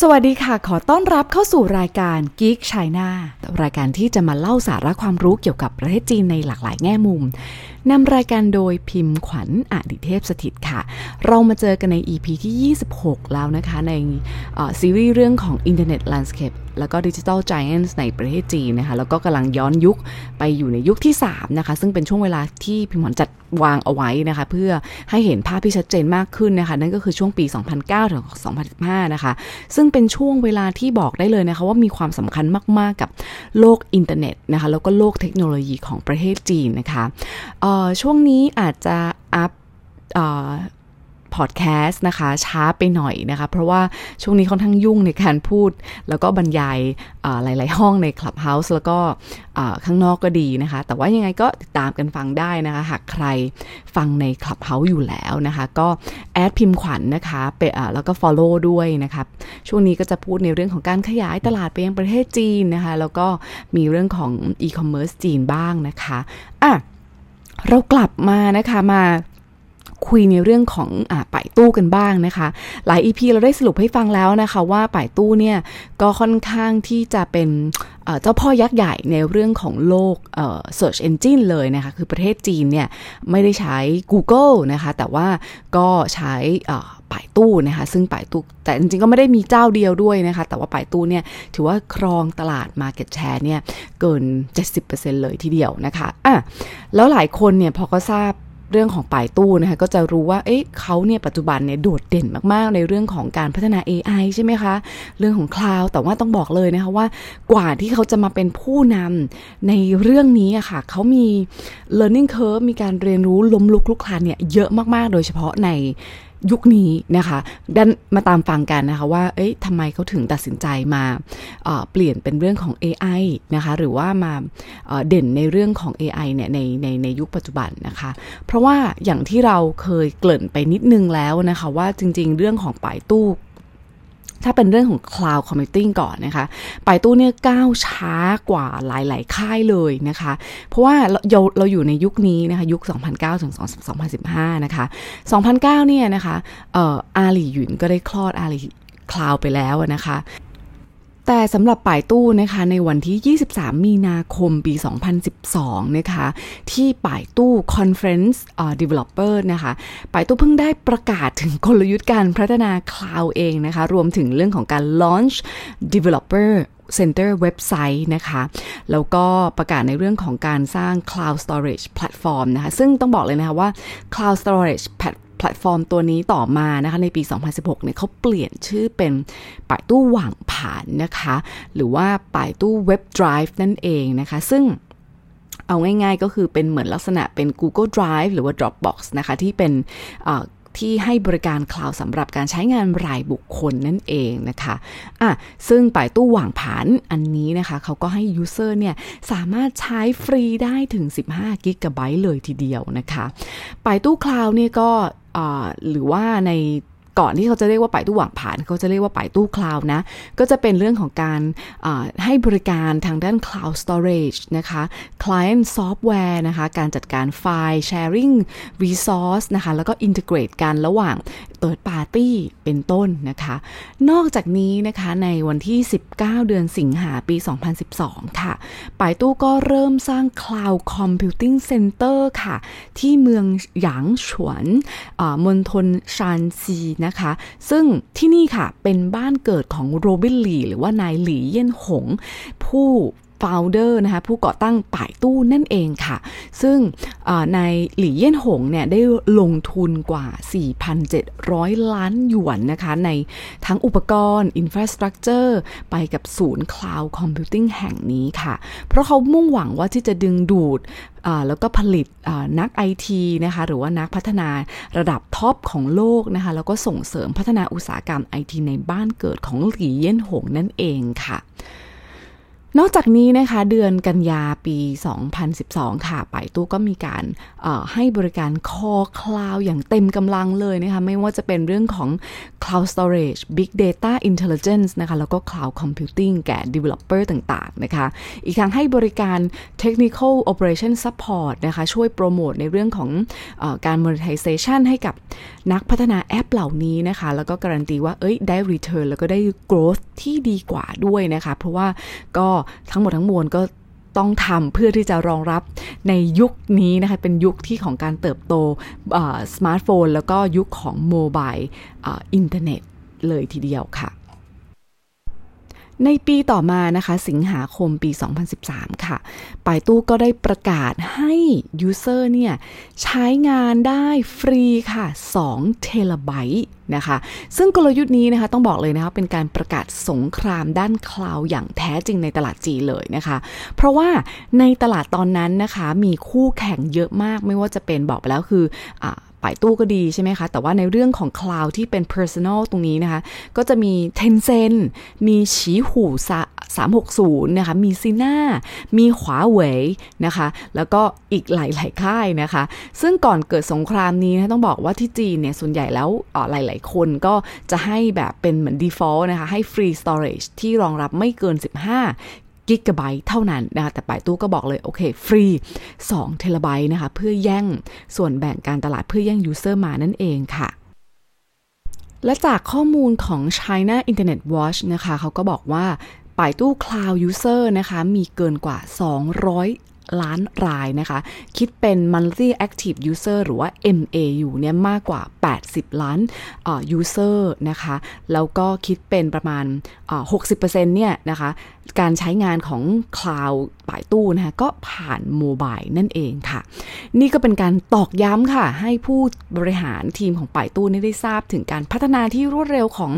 สวัสดีค่ะ ขอต้อนรับเข้าสู่รายการ Geek China รายการที่จะมาเล่าสาระความรู้เกี่ยวกับประเทศจีนในหลากหลายแง่มุมนำรายการโดยพิมพ์ขวัญอดิเทพสถิตค่ะ เรามาเจอกันใน EP ที่ 26 แล้วนะคะ ในซีรีส์เรื่องของ Internet Landscape แล้วก็ Digital Giants ในประเทศจีนนะคะ แล้วก็กำลังย้อนยุคไปอยู่ในยุคที่ 3 นะคะ ซึ่งเป็นช่วงเวลาที่พิมพ์ขวัญจัดวางเอาไว้นะคะ เพื่อให้เห็นภาพที่ชัดเจนมากขึ้นนะคะ นั่นก็คือช่วงปี 2009ถึง2015 นะคะซึ่งเป็นช่วงเวลาที่บอกได้เลยนะคะว่ามีความสำคัญมาก ๆ กับโลกอินเทอร์เน็ตนะคะแล้วก็โลกเทคโนโลยีของประเทศจีนนะคะช่วงนี้อาจจะ up พอดแคสต์นะคะ ช้าไปหน่อยนะคะ เพราะว่าช่วงนี้ค่อนข้างยุ่งในการพูด แล้วก็บรรยายหลาย ๆ ห้องใน Clubhouse แล้วก็ข้างนอกก็ดีนะคะ แต่ว่ายังไงก็ติดตามกันฟังได้นะคะ หากใครฟังใน Clubhouse อยู่แล้วนะคะ ก็ add พิมพ์ขวัญนนะคะไปแล้วก็ Follow ด้วยนะคะช่วงนี้ก็จะพูดในเรื่องของการขยายตลาดไปยังประเทศจีนนะคะ แล้วก็มีเรื่องของ e-commerce จีนบ้างนะคะอะเรากลับมานะคะมา คุยในเรื่องของอป่ายตู้กันบ้างนะคะ หลาย EP เราได้สรุปให้ฟังแล้วนะคะ ว่าป่ายตู้เนี่ยก็ค่อนข้างที่จะเป็นเจ้าพ่อยักษ์ใหญ่ในเรื่องของโลก search engine เลยนะคะ คือประเทศจีนเนี่ยไม่ได้ใช้ Google นะคะ แต่ว่าก็ใช้ป่ายตู้นะคะ ซึ่งป่ายตู้แต่จริงๆก็ไม่ได้มีเจ้าเดียวด้วยนะคะ แต่ว่าป่ายตู้เนี่ยถือว่าครองตลาด Market Share เนี่ยเกิน 70%เลยทีเดียวนะคะอะแล้วหลายคนเนี่ยพอก็ทราบ เรื่องของป่ายตู้นะคะก็จะรู้ว่าเอ๊ะเขาเนี่ยปัจจุบันเนี่ยโดดเด่นมากๆ ในเรื่องของการพัฒนา AI ใช่ไหมคะ เรื่องของคลาวด์แต่ว่าต้องบอกเลยนะคะว่ากว่าที่เขาจะมาเป็นผู้นำในเรื่องนี้อะค่ะเขามี learning curve มีการเรียนรู้ล้มลุกลุกคลานเนี่ยเยอะมากๆ โดยเฉพาะใน ยุคนี้นะคะดันมาตามฟังกันนะคะว่า เอ๊ะทำไมเขาถึงตัดสินใจมาเปลี่ยนเป็นเรื่องของ AI นะคะ หรือว่ามาเด่นในเรื่องของ AI เนี่ยในในในยุคปัจจุบันนะคะ เพราะว่าอย่างที่เราเคยเกริ่นไปนิดนึงแล้วนะคะ ว่าจริง ๆ เรื่องของป่ายตู้ ถ้าเป็นเรื่องของ cloud computing ก่อนนะคะไปตู้เนี่ยก้าวช้ากว่าหลาย ๆ ค่ายเลยนะคะ เพราะว่าเราเราอยู่ในยุคนี้นะคะ ยุค 2009 ถึง 2015 นะคะ 2009 เนี่ยนะคะเอ่ออาลีหยุนก็ได้คลอดอาลีคลาวไปแล้วนะคะ แต่สำหรับป่ายตู้นะคะในวันที่ 23 มีนาคมปี 2012 นะคะที่ป่ายตู้ Conference uh, Developer นะคะป่ายตู้เพิ่งได้ประกาศถึงกลยุทธ์การพัฒนาคลาวเองนะคะรวมถึงเรื่องของการ launch developer Center เว็บไซต์นะคะ แล้วก็ประกาศในเรื่องของการสร้าง Cloud Storage Platform นะคะ ซึ่งต้องบอกเลยนะคะว่า Cloud Storage Platform แพลตฟอร์มตัวนี้ต่อมานะคะในปี 2016 เนี่ยเขาเปลี่ยนชื่อเป็นป่ายตู้หว่างผ่านนะคะ หรือว่าป่ายตู้ Web Drive นั่นเองนะคะ ซึ่งเอาง่ายๆก็คือเป็นเหมือนลักษณะเป็น Google Drive หรือว่า Dropbox นะคะ ที่เป็น ที่ให้บริการ cloud สำหรับการใช้งานรายบุคคลนั่นเองนะคะอะซึ่งป่ายตู้หว่างผ่านอันนี้นะคะ เขาก็ให้ user เนี่ย สามารถใช้ฟรีได้ถึง 15กิกะไบต์เลยทีเดียวนะคะป่ายตู้ Cloud เนี่ยก็หรือว่าใน ก่อนที่เขาจะเรียกว่าป่ายตู้หว่างผ่าน เขาจะเรียกว่าป่ายตู้ Cloud นะ ก็จะเป็นเรื่องของการให้บริการทางด้าน cloud storage นะคะ client software นะคะ การจัดการไฟล์ sharing resource นะคะ แล้วก็ integrate กันระหว่าง third party เป็นต้นนะคะ นอกจากนี้นะคะในวันที่ 19 เดือนสิงหาปี 2012 ค่ะปายตู้ก็เริ่มสร้าง cloud computing center ค่ะ ที่เมืองหยางฉวนมณฑลชานซีนะคะ ซึ่งที่นี่ค่ะเป็นบ้านเกิดของโรบินหลีหรือว่านายหลีเย่นหง ผู้ ฟาวเดอร์นะคะผู้ก่อตั้งป่ายตู้นั่นเองค่ะ ซึ่งในหลี่เย่นหงเนี่ยได้ลงทุนกว่า 4,700 ล้านหยวนนะคะในทั้งอุปกรณ์ infrastructure ไปกับศูนย์ cloud computing แห่งนี้ค่ะ เพราะเขามุ่งหวังว่าที่จะดึงดูดแล้วก็ผลิตนักไอทีนะคะหรือว่านักพัฒนาระดับ top ของโลกนะคะแล้วก็ส่งเสริมพัฒนาอุตสาหกรรมไอทีในบ้านเกิดของหลี่เย่นหงนั่นเองค่ะ นอกจากนี้นะคะเดือนกันยาปี 2012 ค่ะไปตู้ก็มีการให้บริการคอคลาวอย่างเต็มกำลังเลยนะคะ ไม่ว่าจะเป็นเรื่องของ cloud storage big data intelligence นะคะแล้วก็ cloud computing แก่ developer ต่างๆนะคะ อีกทั้งให้บริการ technical operation support นะคะช่วยโปรโมทในเรื่องของอการ monetization ให้กับนักพัฒนาแอปเหล่านี้นะคะ แล้วก็การันตีว่าเอ้ยได้ return แล้วก็ได้ growth ที่ดีกว่าด้วยนะคะ เพราะว่าก็ทั้งหมดทั้งมวลก็ต้องทำเพื่อที่จะรองรับในยุคนี้นะคะ เป็นยุคที่ของการเติบโตสมาร์ทโฟน แล้วก็ยุคของ mobile อินเทอร์เน็ตเลยทีเดียวค่ะ ในปีต่อมานะคะ สิงหาคมปี 2013 ค่ะป่ายตู้ก็ได้ประกาศให้ user เนี่ยใช้งานได้ฟรีค่ะ2เทราไบต์นะคะซึ่งกลยุทธ์นี้นะคะต้องบอกเลยนะคะเป็นการประกาศสงครามด้านคลาวอย่างแท้จริงในตลาดจีเลยนะคะ เพราะว่าในตลาดตอนนั้นนะคะมีคู่แข่งเยอะมากไม่ว่าจะเป็นบอกไปแล้วคืออ ป่ายตู้ก็ดีใช่ไหมคะ แต่ว่าในเรื่องของ Cloud ที่เป็น Personal ตรงนี้นะคะ ก็จะมี Tencent มีฉีหู360นะคะ มีซีน่า มีขวาเวยนะคะ แล้วก็อีกหลาย ๆ ค่ายนะคะ ซึ่งก่อนเกิดสงครามนี้นะต้องบอกว่าที่จีนเนี่ย ส่วนใหญ่แล้วหลาย ๆ คนก็จะให้แบบเป็นเหมือน default นะคะ ให้ free storage ที่รองรับไม่เกิน 15 กิกะไบต์เท่านั้นนะคะแต่ป่ายตู้ก็บอกเลย โอเค ฟรี2เทราไบต์นะคะ เพื่อแย่งส่วนแบ่งการตลาดเพื่อแย่ง user มานั่นเองค่ะและจากข้อมูลของ China Internet Watch นะคะ เขาก็บอกว่าป่ายตู้ Cloud User นะคะ มีเกินกว่า 200 ล้านรายนะคะ คิดเป็น monthly active user หรือว่า MAU เนี่ยมากกว่า 80 ล้าน user นะคะ แล้วก็คิดเป็นประมาณ 60%เนี่ยนะคะการใช้งานของคลาวด์ป่ายตู้นะคะก็ผ่านโมบายนั่นเองค่ะ นี่ก็เป็นการตอกย้ำค่ะ ให้ผู้บริหารทีมของป่ายตู้ได้ทราบถึงการพัฒนาที่รวดเร็วของ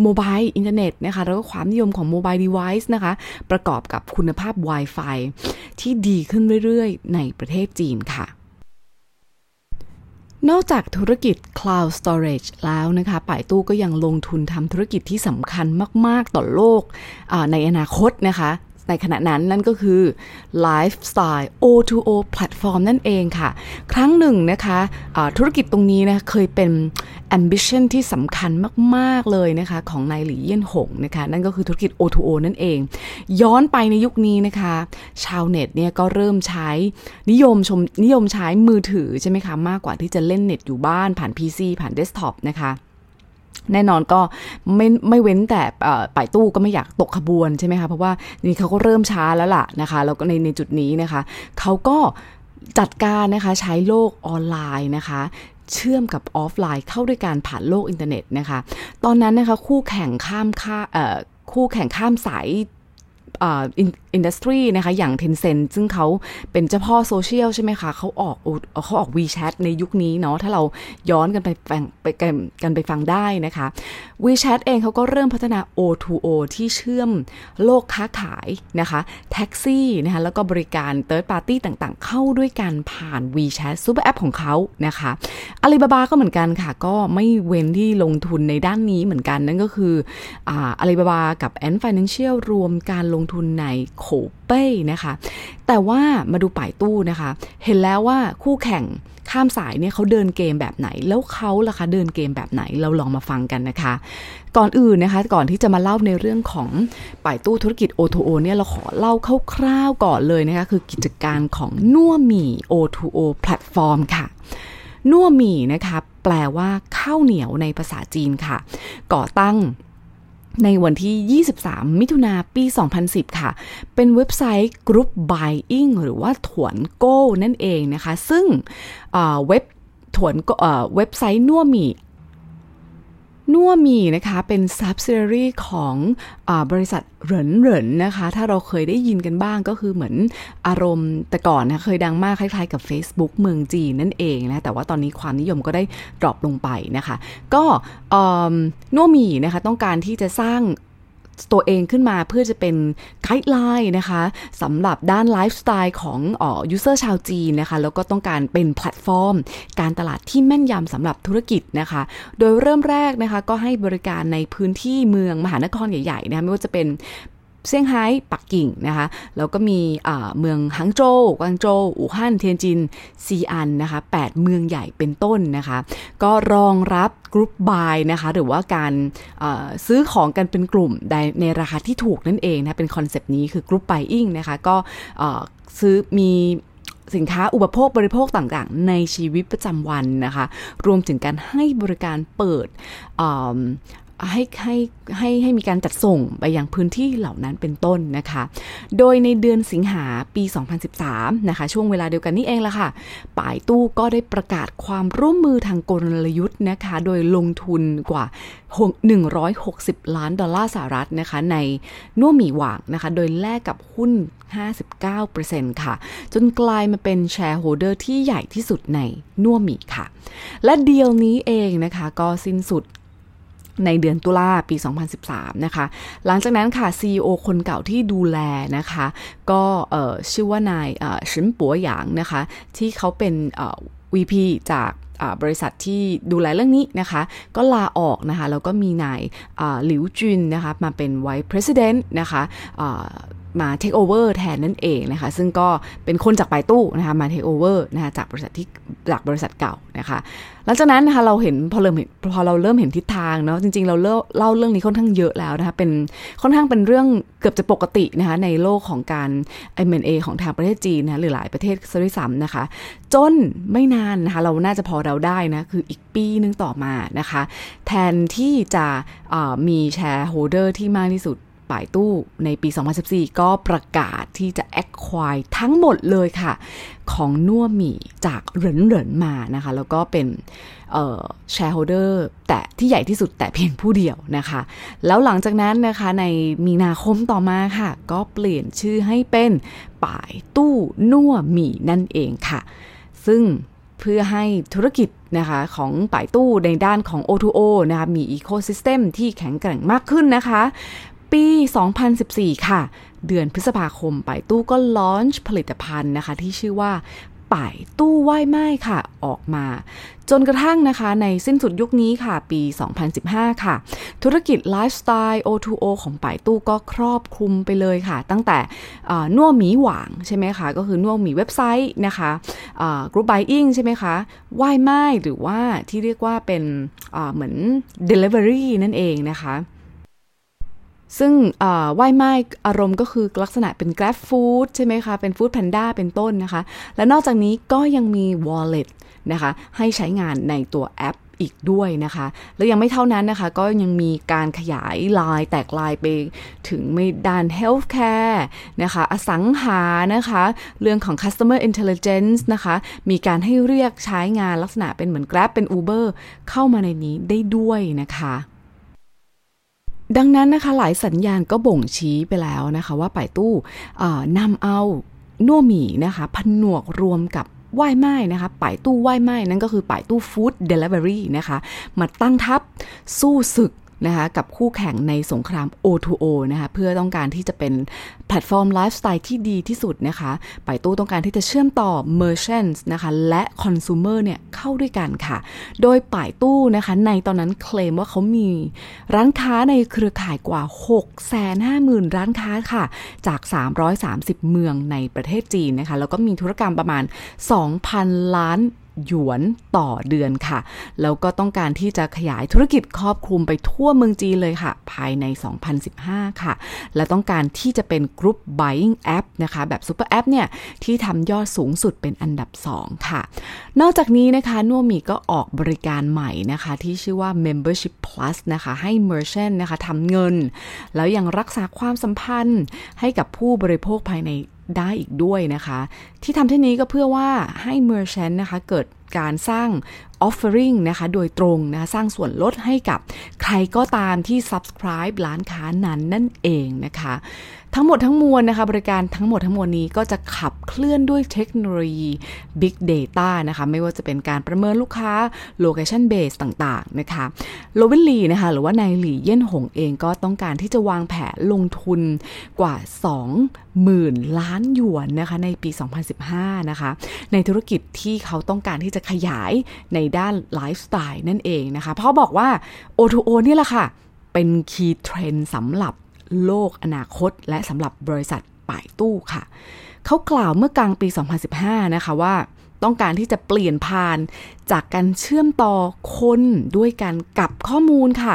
mobile อินเทอร์เน็ตนะคะแล้วก็ความนิยมของ mobile device นะคะ ประกอบกับคุณภาพ Wi-Fi ที่ดีขึ้นเรื่อยๆ ในประเทศจีนค่ะ นอกจากธุรกิจ Cloud Storage แล้วนะคะป่ายตู้ก็ยังลงทุนทำธุรกิจที่สำคัญมาก ๆ ต่อโลกในอนาคตนะคะ ในขณะนั้นนั่นก็คือ Lifestyle O2O Platform นั่นเองค่ะ ครั้งหนึ่งนะคะะธุรกิจตรงนี้นะเคยเป็น ambition ที่สำคัญมาก ๆ เลยนะคะ ของนายหลี่เยี่ยนหงนะคะ นั่นก็คือธุรกิจ O2O นั่นเอง ย้อนไปในยุคนี้นะคะ ชาวเน็ตเนี่ยก็เริ่มใช้นิยมชมนิยมใช้มือถือใช่ไหมคะ มากกว่าที่จะเล่นเน็ตอยู่บ้านผ่าน PC ผ่านเดสก์ท็อปนะคะ แน่นอนก็ไม่ไม่เว้นแต่ป่ายตู้ก็ไม่อยากตกขบวนใช่ไหมคะเพราะว่านี่เขาก็เริ่มช้าแล้วล่ะนะคะแล้วก็ในในจุดนี้นะคะเขาก็จัดการนะคะใช้โลกออนไลน์นะคะเชื่อมกับออฟไลน์เข้าด้วยการผ่านโลกอินเทอร์เน็ตนะคะ ตอนนั้นนะคะคู่แข่งข้ามค่ายคู่แข่งข้ามสาย industry นะคะอย่าง Tencent ซึ่งเขาเป็นเจ้าพ่อโซเชียลใช่ไหมคะเขาออกเขาออก WeChat ในยุคนี้เนาะถ้าเราย้อนกันไปฟังไปกันไปฟังได้นะคะ WeChat เองเขาก็เริ่มพัฒนา O2O ที่เชื่อมโลกค้าขายนะคะแท็กซี่นะคะแล้วก็บริการ Third Party ต่างๆ เข้าด้วยกันผ่าน WeChat ซูเปอร์แอปของเขานะคะอาลีบาบาก็เหมือนกันค่ะ ก็ไม่เว้นที่ลงทุนในด้านนี้เหมือนกันนั่นก็คืออาลีบาบากับ Ant Financial รวมการลงงทุนในโขเป้นะคะ แต่ว่ามาดูป่ายตู้นะคะ เห็นแล้วว่าคู่แข่งข้ามสายเนี่ยเขาเดินเกมแบบไหน แล้วเขาล่ะคะเดินเกมแบบไหนเราลองมาฟังกันนะคะ ก่อนอื่นนะคะ ก่อนที่จะมาเล่าในเรื่องของป่ายตู้ธุรกิจ O2O เนี่ยเราขอเล่าคร่าวๆก่อนเลยนะคะ คือกิจการของนัวมี O2O แพลตฟอร์มค่ะนัวมีนะคะแปลว่าข้าวเหนียวในภาษาจีนค่ะ ก่อตั้ง ในวันที่ 23 มิถุนาปี 2010 ค่ะ เป็นเว็บไซต์ Group Buying หรือว่าถวนโก้นั่นเองนะคะ ซึ่งเว็บถวนเว็บไซต์นัวมี นัวมีนะคะ เป็น subsidiary ของอบริษัทเหรินเหรินนะคะ ถ้าเราเคยได้ยินกันบ้างก็คือเหมือนอารมณ์แต่ก่อนนะเคยดังมากคล้ายๆกับ Facebook เมืองจีนนั่นเองนะแต่ว่าตอนนี้ความนิยมก็ได้ drop ลงไปนะคะ ก็นัวมีนะคะต้องการที่จะสร้าง ตัวเองขึ้นมาเพื่อจะเป็น guideline นะคะสำหรับด้านไลฟ์สไตล์ของออ user ชาวจีนนะคะ แล้วก็ต้องการเป็นแพลตฟอร์ม การตลาดที่แม่นยำสำหรับธุรกิจนะคะ โดยเริ่มแรกนะคะก็ให้บริการในพื้นที่เมืองมหานครใหญ่ๆนะไม่ว่าจะเป็น เซี่ยงไฮ้ปักกิ่งนะคะแล้วก็มีเมืองฮังโจวกวางโจวอู่ฮั่นเทียนจินซีอันนะคะ8เมืองใหญ่เป็นต้นนะคะ ก็รองรับ group buy นะคะหรือว่าการซื้อของกันเป็นกลุ่มในราคาที่ถูกนั่นเองนะเป็นคอนเซปต์นี้คือ group buying นะคะก็ซื้อมีสินค้าอุปโภคบริโภคต่างๆ ในชีวิตประจำวันนะคะ รวมถึงการให้บริการเปิด ให้ให้ให้ให้มีการจัดส่งไปยังพื้นที่เหล่านั้นเป็นต้นนะคะ โดยในเดือนสิงหาปี 2013 นะคะ ช่วงเวลาเดียวกันนี้เองละค่ะ ป่ายตู้ก็ได้ประกาศความร่วมมือทางกลยุทธ์นะคะ โดยลงทุนกว่า 160 ล้านดอลลาร์สหรัฐนะคะ ในน่วหมีหว่างนะคะ โดยแลกกับหุ้น 59%ค่ะ จนกลายมาเป็นแชร์โฮเดอร์ที่ใหญ่ที่สุดในน่วหมีค่ะ และเดียวนี้เองนะคะ ก็สิ้นสุด ในเดือนตุลาปี 2013 นะคะ หลังจากนั้นค่ะ CEO คนเก่าที่ดูแลนะคะ ก็ชื่อว่านายชินปัวหยางนะคะ ที่เขาเป็น VP จากบริษัทที่ดูแลเรื่องนี้นะคะ ก็ลาออกนะคะ แล้วก็มีนายหลิวจุนนะคะ มาเป็น Vice President นะคะ มาเทคโอเวอร์แทนนั่นเองนะคะ ซึ่งก็เป็นคนจากปลายตู้นะคะมาเทคโอเวอร์นะคะจากบริษัทที่จากบริษัทเก่านะคะ หลังจากนั้นนะคะเราเห็นพอเริ่มพอเราเริ่มเห็นทิศทางเนาะจริง ๆ เราเล่าเล่าเรื่องนี้ค่อนข้างเยอะแล้วนะคะเป็นค่อนข้างเป็นเรื่องเกือบจะปกตินะคะในโลกของการ M&A ของทางประเทศจีนนะหรือหลายประเทศซะด้วยซ้ำนะคะ จนไม่นานนะคะเราน่าจะพอเดาได้นะคืออีกปีนึงต่อมานะคะ แทนที่จะมี shareholder ที่มากที่สุด ป่ายตู้ในปี 2014 ก็ประกาศที่จะ acquire ทั้งหมดเลยค่ะ ของนัวหมี่จากเหรินเหรินมานะคะ แล้วก็เป็น shareholder แต่ที่ใหญ่ที่สุดแต่เพียงผู้เดียวนะคะ แล้วหลังจากนั้นนะคะในมีนาคมต่อมาค่ะ ก็เปลี่ยนชื่อให้เป็นป่ายตู้นัวหมี่นั่นเองค่ะ ซึ่งเพื่อให้ธุรกิจนะคะของป่ายตู้ในด้านของ O2O นะคะมีอีโคซิสเต็มที่แข็งแกร่งมากขึ้นนะคะ ปี 2014 ค่ะ เดือนพฤษภาคมป่ายตู้ก็ลอนช์ผลิตภัณฑ์นะคะ ที่ชื่อว่าป่ายตู้ไหว้ไม้ค่ะ ออกมา จนกระทั่งนะคะ ในสิ้นสุดยุคนี้ค่ะ ปี 2015 ค่ะ ธุรกิจไลฟ์สไตล์ O2O ของป่ายตู้ก็ครอบคลุมไปเลยค่ะ ตั้งแต่น่วหมีหวางใช่ไหมคะ ก็คือน่วหมีเว็บไซต์นะคะกรุ๊ปไบอิงใช่ไหมคะไหว้ไม้หรือว่าที่เรียกว่าเป็นเหมือน Delivery นั่นเองนะคะ ซึ่งว่ายไม้อารมณ์ก็คือลักษณะเป็น Grab Food ใช่ไหมคะ เป็น Food Panda เป็นต้นนะคะ และนอกจากนี้ก็ยังมี Wallet นะคะ ให้ใช้งานในตัวแอปอีกด้วยนะคะ แล้วยังไม่เท่านั้นนะคะ ก็ยังมีการขยายลายแตกลายไปถึงไม่ด้าน healthcare นะคะ อสังหานะคะ เรื่องของ customer intelligence นะคะ มีการให้เรียกใช้งานลักษณะเป็นเหมือน Grab เป็น Uber เข้ามาในนี้ได้ด้วยนะคะ ดังนั้นนะคะหลายสัญญาณก็บ่งชี้ไปแล้วนะคะ ว่าป่ายตู้นำเอานัวหมี่นะคะผนวกรวมกับไหว้ไม้นะคะป่ายตู้ไหว้ไม้นั่นก็คือป่ายตู้ฟู้ดเดลิเวอรี่นะคะ มาตั้งทัพสู้ศึก นะคะกับคู่แข่งในสงคราม O2O นะคะเพื่อต้องการที่จะเป็นแพลตฟอร์มไลฟ์สไตล์ที่ดีที่สุดนะคะไปตู้ต้องการที่จะเชื่อมต่อ Merchants นะคะและ Consumer เนี่ยเข้าด้วยกันค่ะ โดยป่ายตู้นะคะในตอนนั้นเคลมว่าเขามีร้านค้าในเครือข่ายกว่า 650,000 ร้านค้าค่ะ จาก 330 เมืองในประเทศจีนนะคะแล้วก็มีธุรกรรมประมาณ 2,000 ล้าน หยวนต่อเดือนค่ะ แล้วก็ต้องการที่จะขยายธุรกิจครอบคลุมไปทั่วเมืองจีนเลยค่ะ ภายใน 2015 ค่ะ และต้องการที่จะเป็นกรุ๊ป buying app นะคะ แบบซูเปอร์แอปเนี่ย ที่ทำยอดสูงสุดเป็นอันดับ 2 ค่ะ นอกจากนี้นะคะนัวมีก็ออกบริการใหม่นะคะ ที่ชื่อว่า membership plus นะคะ ให้ merchant นะคะทำเงิน แล้วยังรักษาความสัมพันธ์ให้กับผู้บริโภคภายใน ได้อีกด้วยนะคะ ที่ทำเช่นนี้ก็เพื่อว่าให้ merchant นะคะเกิด การสร้าง offering นะคะ โดยตรงนะ สร้างส่วนลดให้กับใครก็ตามที่ subscribe ร้านค้านั้นนั่นเองนะคะ ทั้งหมดทั้งมวลนะคะ บริการทั้งหมดทั้งมวลนี้ก็จะขับเคลื่อนด้วยเทคโนโลยี Big Data นะคะ ไม่ว่าจะเป็นการประเมินลูกค้า Location Base ต่างๆนะคะโลเวนลีนะคะ หรือว่านายหลี่เย่นหงเองก็ต้องการที่จะวางแผนลงทุนกว่า2 0,000ล้านหยวนนะคะในปี 2015 นะคะ ในธุรกิจที่เขาต้องการที่จะขยายในด้านไลฟ์สไตล์นั่นเองนะคะ เพราะบอกว่า O2O นี่แหละค่ะ เป็น key trend สำหรับโลกอนาคต และสำหรับบริษัทป่ายตู้ค่ะ เขากล่าวเมื่อกลางปี 2015 นะคะว่าต้องการที่จะเปลี่ยนผ่านจากการเชื่อมต่อคนด้วยกันกับข้อมูลค่ะ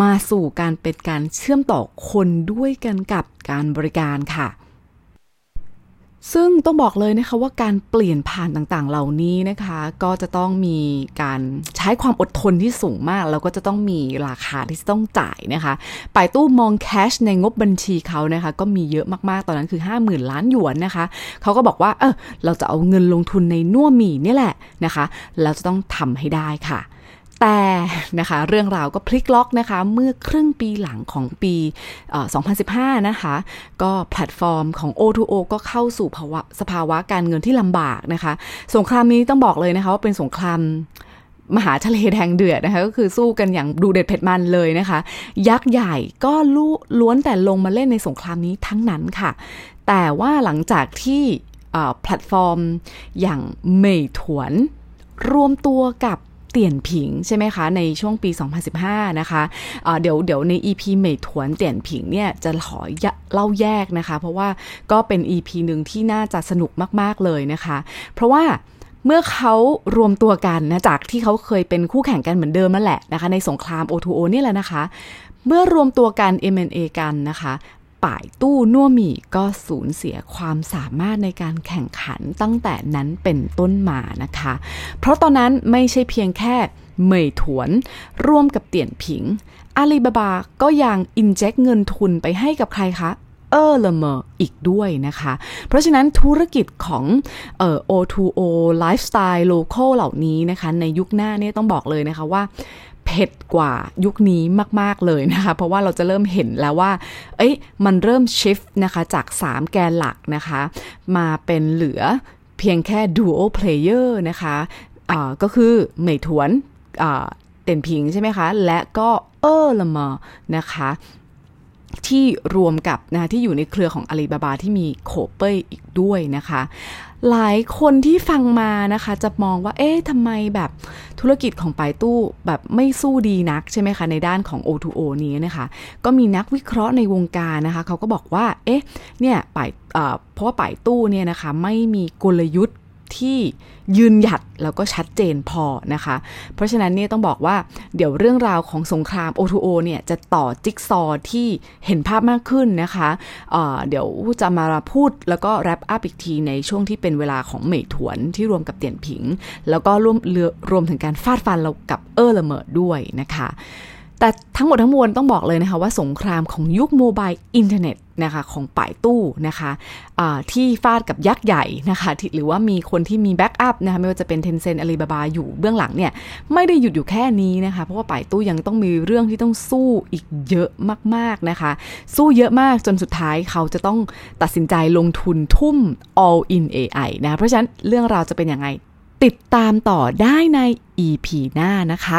มาสู่การเป็นการเชื่อมต่อคนด้วยกันกับการบริการค่ะ ซึ่งต้องบอกเลยนะคะว่าการเปลี่ยนผ่านต่างๆ เหล่านี้นะคะ ก็จะต้องมีการใช้ความอดทนที่สูงมาก แล้วก็จะต้องมีราคาที่ต้องจ่ายนะคะปายตู้มองแคชในงบบัญชีเขานะคะ ก็มีเยอะมากๆ ตอนนั้นคือ 50,000 ล้านหยวนนะคะ เขาก็บอกว่าเออเราจะเอาเงินลงทุนในน่วมีนี่แหละนะคะ เราจะต้องทำให้ได้ค่ะ แต่นะคะเรื่องราวก็พลิกล็อกนะคะ เมื่อครึ่งปีหลังของปี 2015 นะคะ ก็แพลตฟอร์มของ O2O ก็เข้าสู่ภาวะสภาวะการเงินที่ลำบากนะคะ สงครามนี้ต้องบอกเลยนะคะว่าเป็นสงครามมหาทะเลแดงเดือดนะคะก็คือสู้กันอย่างดูเด็ดเผ็ดมันเลยนะคะ ยักษ์ใหญ่ก็ล้วนแต่ลงมาเล่นในสงครามนี้ทั้งนั้นค่ะ แต่ว่าหลังจากที่แพลตฟอร์มอย่างเมยถวน รวมตัวกับ เตี่ยนผิงใช่ไหมคะ ในช่วงปี 2015 นะคะเดี๋ยวเดี๋ยวใน EP เมยถวนเตี่ยนผิงเนี่ยจะขอเล่าแยกนะคะ เพราะว่าก็เป็น EP หนึ่งที่น่าจะสนุกมาก ๆ เลยนะคะ เพราะว่าเมื่อเขารวมตัวกันนะจากที่เขาเคยเป็นคู่แข่งกันเหมือนเดิมนั่นแหละนะคะในสงคราม O2O นี่แหละนะคะ เมื่อรวมตัวกัน M&A กันนะคะ ป่ายตู้นัวหมี่ก็สูญเสียความสามารถในการแข่งขันตั้งแต่นั้นเป็นต้นมานะคะ เพราะตอนนั้นไม่ใช่เพียงแค่เมยถวน ร่วมกับเตี่ยนผิง อาลีบาบาก็ยังอินเจคเงินทุนไปให้กับใครคะเออร์เลเมอร์อีกด้วยนะคะ เพราะฉะนั้นธุรกิจของเอ่อ O2O Lifestyle Local เหล่านี้นะคะ ในยุคหน้าเนี่ยต้องบอกเลยนะคะว่า เผ็ดกว่ายุคนี้มาก ๆ เลยนะคะ เพราะว่าเราจะเริ่มเห็นแล้วว่า เอ้ยมันเริ่มชิฟนะคะจาก 3 แกนหลักนะคะ มาเป็นเหลือเพียงแค่ duo player นะคะะก็คือเหมยถวนเต็นพิงใช่ไหมคะ และก็เออร์ละมอนะคะ ที่รวมกับนะที่อยู่ในเครือของอาลีบาบาที่มีโคเป้ยอีกด้วยนะคะ หลายคนที่ฟังมานะคะ จะมองว่าเอ๊ะทำไมแบบธุรกิจของปายตู้แบบไม่สู้ดีนักใช่ไหมคะ ในด้านของ O2O นี้นะคะ ก็มีนักวิเคราะห์ในวงการนะคะ เขาก็บอกว่าเอ๊ะเนี่ยปายเพราะว่าปายตู้เนี่ยนะคะไม่มีกลยุทธ์ ที่ยืนหยัดแล้วก็ชัดเจนพอนะคะ เพราะฉะนั้นเนี่ยต้องบอกว่าเดี๋ยวเรื่องราวของสงคราม O2O เนี่ยจะต่อจิ๊กซอที่เห็นภาพมากขึ้นนะคะเเดี๋ยวจะมาพูดแล้วก็แรปอัพอีกทีในช่วงที่เป็นเวลาของเหมยถวนที่รวมกับเตียนผิง แล้วก็ร่วมรวมถึงการฟาดฟันเรากับเออร์ละเมอร์ด้วยนะคะแต่ทั้งหมดทั้งมวลต้องบอกเลยนะคะว่าสงครามของยุค mobile internet นะคะของป่ายตู้นะคะที่ฟาดกับยักษ์ใหญ่นะคะหรือว่ามีคนที่มี backup นะคะไม่ว่าจะเป็น Tencent Alibaba อยู่เบื้องหลังเนี่ยไม่ได้หยุดอยู่แค่นี้นะคะเพราะว่าป่ายตู้ยังต้องมีเรื่องที่ต้องสู้อีกเยอะมากๆนะคะ สู้เยอะมากจนสุดท้ายเขาจะต้องตัดสินใจลงทุนทุ่ม all in AI นะเพราะฉะนั้นเรื่องราวจะเป็นยังไงติดตามต่อได้ใน EP หน้านะคะ